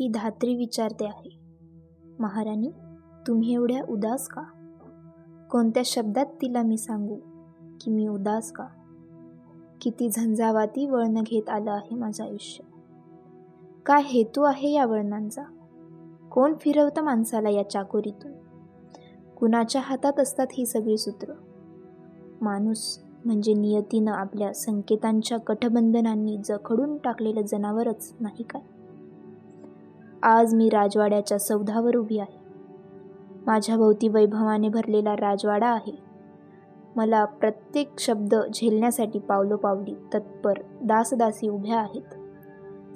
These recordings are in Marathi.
ही धात्री विचारते आहे. महाराणी तुम्ही एवढ्या उदास का? कोणत्या शब्दात तिला मी सांगू की मी उदास का? किती झंझावाती वळण घेत आलं आहे माझं आयुष्य. काय हेतू आहे या वळणांचा? कोण फिरवतं माणसाला या चाकोरीतून? कुणाच्या हातात असतात ही सगळी सूत्र? माणूस म्हणजे नियतीनं आपल्या संकेतांच्या कठबंधनांनी जखडून टाकलेलं जनावरच नाही काय? आज मी राजवाड्याच्या सौधावर उभी आहे. माझ्या भोवती वैभवाने भरलेला राजवाडा आहे. मला प्रत्येक शब्द झेलण्यासाठी पावलोपावली तत्पर दासदासी उभ्या आहेत.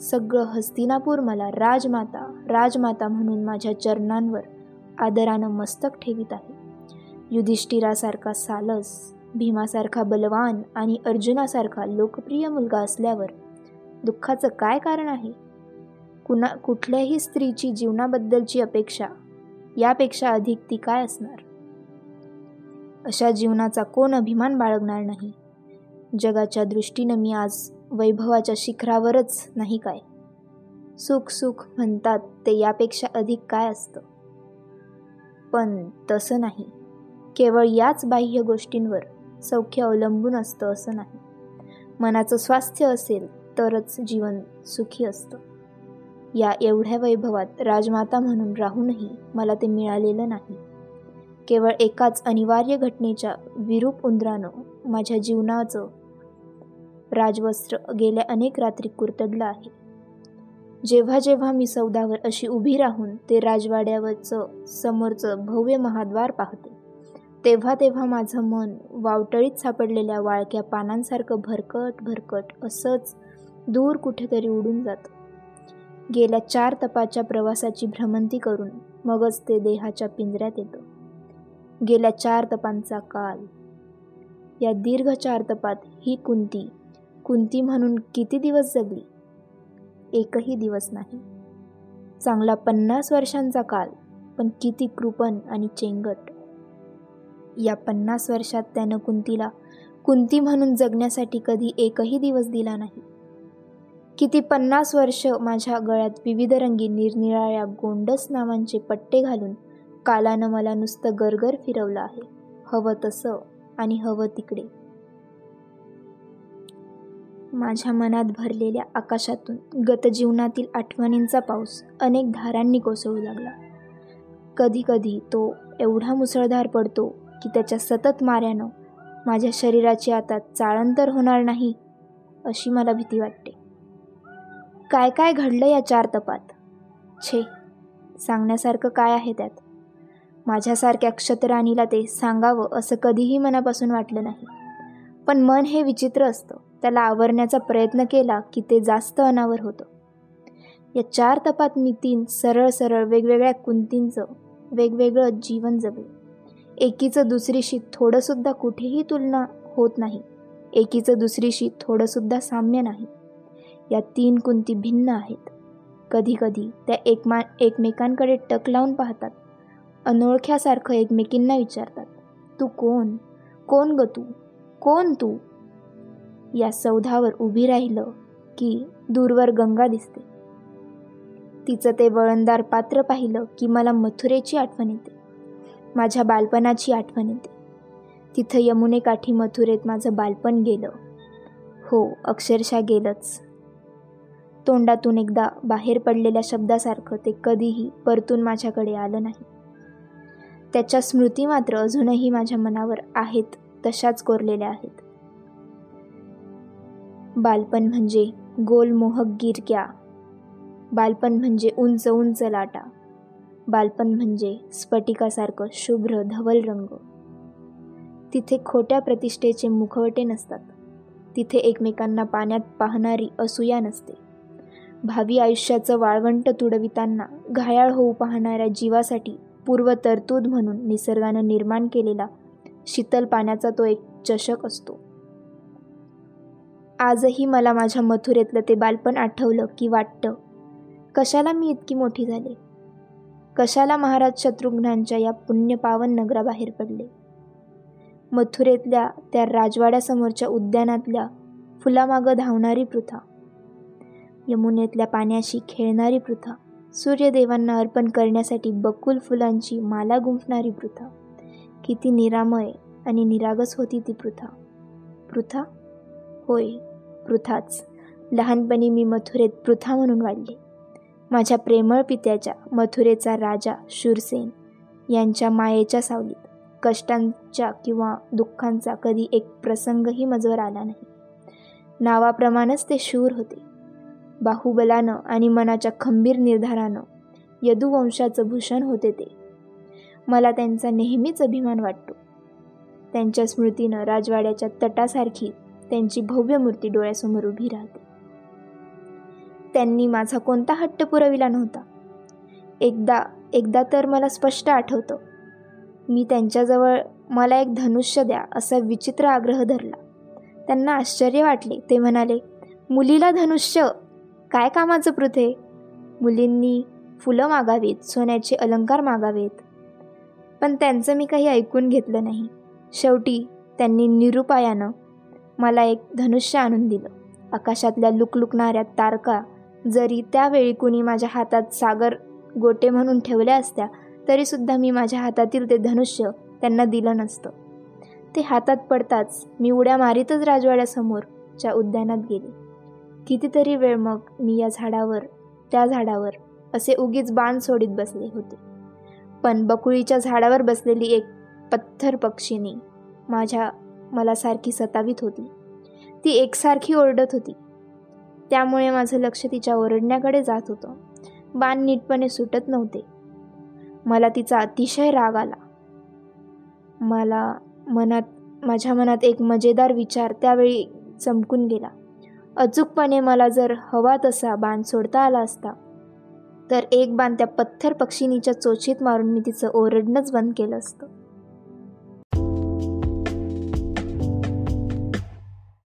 सगळं हस्तिनापूर मला राजमाता राजमाता म्हणून माझ्या चरणांवर आदरानं मस्तक ठेवित आहे. युधिष्ठिरासारखा सालस भीमासारखा बलवान आणि अर्जुनासारखा लोकप्रिय मुलगा असल्यावर दुःखाचं काय कारण आहे? कुणा कुठल्याही स्त्रीची जीवनाबद्दलची अपेक्षा यापेक्षा अधिक ती काय असणार? अशा जीवनाचा कोण अभिमान बाळगणार नाही? जगाच्या दृष्टीनं मी आज वैभवाच्या शिखरावरच नाही काय? सुख सुख म्हणतात ते यापेक्षा अधिक काय असतं? पण तसं नाही. केवळ याच बाह्य गोष्टींवर सौख्य अवलंबून असतं असं नाही. मनाचं स्वास्थ्य असेल तरच जीवन सुखी असतं. या एवढ्या वैभवात राजमाता म्हणून राहूनही मला ते मिळालेलं नाही. केवळ एकाच अनिवार्य घटनेच्या विरूप उंदरानं माझ्या जीवनाचं राजवस्त्र गेल्या अनेक रात्री कुरतडलं आहे. जेव्हा जेव्हा मी सौदावर अशी उभी राहून ते राजवाड्यावरचं समोरचं भव्य महाद्वार पाहते तेव्हा तेव्हा माझं मन वावटळीत सापडलेल्या वाळक्या पानांसारखं भरकट भरकट असंच दूर कुठेतरी उडून जातं. गेल्या चार तपाच्या प्रवासाची भ्रमंती करून मगच ते देहाच्या पिंजऱ्यात येतं. गेल्या चार तपांचा काल. या दीर्घ चार तपात ही कुंती कुंती म्हणून किती दिवस जगली? एकही दिवस नाही. चांगला पन्नास वर्षांचा काल पण किती कृपण आणि चेंगट. या पन्नास वर्षात त्यानं कुंतीला कुंती म्हणून जगण्यासाठी कधी एकही दिवस दिला नाही. किती पन्नास वर्ष माझ्या गळ्यात विविध रंगी निरनिराळ्या गोंडस नावांचे पट्टे घालून कालानं मला नुसतं गरगर फिरवलं आहे. हवं तसं आणि हवं तिकडे. माझ्या मनात भरलेल्या आकाशातून गतजीवनातील आठवणींचा पाऊस अनेक धारांनी कोसळू लागला. कधी कधी तो एवढा मुसळधार पडतो की त्याच्या सतत माऱ्यानं माझ्या शरीराची आता चाळंतर होणार नाही अशी मला भीती वाटते. काय काय घडलं या चार तपात? छे सांगण्यासारखं काय आहे त्यात? माझ्यासारख्या क्षतराणीला ते सांगावं असं कधीही मनापासून वाटलं नाही. पण मन हे विचित्र असतं. त्याला आवरण्याचा प्रयत्न केला की ते जास्त अनावर होतं. या चार तपात मी तीन सरळ सरळ वेगवेगळ्या कुंतींचं वेगवेगळं जीवन जगले. एकीचं दुसरीशी थोडंसुद्धा कुठेही तुलना होत नाही. एकीचं दुसरीशी थोडंसुद्धा साम्य नाही. या तीन कुंती भिन्न आहेत. कधीकधी त्या एकमा एकमेकांकडे टक लावून पाहतात. अनोळख्यासारखं एकमेकींना विचारतात. तू कोण? कोण ग तू? कोण तू? या सौधावर उभी राहिलं की दूरवर गंगा दिसते. तिचं ते वळणदार पात्र पाहिलं की मला मथुरेची आठवण येते. माझ्या बालपणाची आठवण येते. तिथं यमुनेकाठी मथुरेत माझं बालपण गेलं. हो अक्षरशः गेलंच. तोंडातून एकदा बाहेर पडलेल्या शब्दासारखं ते कधीही परतून माझ्याकडे आलं नाही. त्याच्या स्मृती मात्र अजूनही माझ्या मनावर आहेत तशाच कोरलेल्या आहेत. बालपण म्हणजे गोल मोहक गिरक्या बालपण म्हणजे उंच उंच लाटा. बालपण म्हणजे स्फटिकासारखं शुभ्र धवल रंग. तिथे खोट्या प्रतिष्ठेचे मुखवटे नसतात. तिथे एकमेकांना पाण्यात पाहणारी असूया नसते. भावी आयुष्याचं वाळवंट तुडविताना घायाळ होऊ पाहणाऱ्या जीवासाठी पूर्वतरतूद म्हणून निसर्गानं निर्माण केलेला शीतल पाण्याचा तो एक चषक असतो. आजही मला माझ्या मथुरेतलं ते बालपण आठवलं की वाटतं कशाला मी इतकी मोठी झाले? कशाला महाराज शत्रुघ्नांच्या या पुण्यपावन नगराबाहेर पडले? मथुरेतल्या त्या राजवाड्यासमोरच्या उद्यानातल्या फुलामागं धावणारी पृथा यमुनेतल्या पाण्याशी खेळणारी पृथा सूर्यदेवांना अर्पण करण्यासाठी बकुल फुलांची माला गुंफणारी पृथा. किती निरामय आणि निरागस होती ती पृथा. पृथा? होय पृथाच. लहानपणी मी मथुरेत पृथा म्हणून वाढले. माझ्या प्रेमळ पित्याच्या मथुरेचा राजा शूरसेन यांच्या मायेच्या सावलीत कष्टांच्या किंवा दुःखांचा कधी एक प्रसंगही मजवर आला नाही. नावाप्रमाणेच ते शूर होते. बाहुबलानं आणि मनाच्या खंबीर निर्धारानं यदुवंशाचं भूषण होते ते. मला त्यांचा नेहमीच अभिमान वाटतो. त्यांच्या स्मृतीनं राजवाड्याच्या तटासारखी त्यांची भव्य मूर्ती डोळ्यासमोर उभी राहते. त्यांनी माझा कोणता हट्ट पुरविला नव्हता. एकदा एकदा तर मला स्पष्ट आठवतं. मी त्यांच्याजवळ मला एक धनुष्य द्या असा विचित्र आग्रह धरला. त्यांना आश्चर्य वाटले. ते म्हणाले मुलीला धनुष्य काय कामाचं पृथे? मुलींनी फुलं मागावीत सोन्याचे अलंकार मागावेत. पण त्यांचं मी काही ऐकून घेतलं नाही. शेवटी त्यांनी निरुपायानं मला एक धनुष्य आणून दिलं. आकाशातल्या लुकलुकणाऱ्या तारका जरी त्यावेळी कुणी माझ्या हातात सागर गोटे म्हणून ठेवल्या असत्या तरीसुद्धा मी माझ्या हातातील ते धनुष्य त्यांना दिलं नसतं. ते हातात पडताच मी उड्या मारीतच राजवाड्यासमोरच्या उद्यानात गेले. कितीतरी वेळ मग मी या झाडावर त्या झाडावर असे उगीच बाण सोडीत बसले होते. पण बकुळीच्या झाडावर बसलेली एक पत्थर पक्षीनी माझ्या मला सारखी सतावीत होती. ती एकसारखी ओरडत होती. त्यामुळे माझं लक्ष तिच्या ओरडण्याकडे जात होतं. बाण नीटपणे सुटत नव्हते. मला तिचा अतिशय राग आला. मला मनात माझ्या मनात एक मजेदार विचार त्यावेळी चमकून गेला. अचूकपणे मला जर हवा तसा बाण सोडता आला असता तर एक बाण त्या पत्थर पक्षिणीच्या चोचीत मारून मी तिचं ओरडणंच बंद केलं असतं.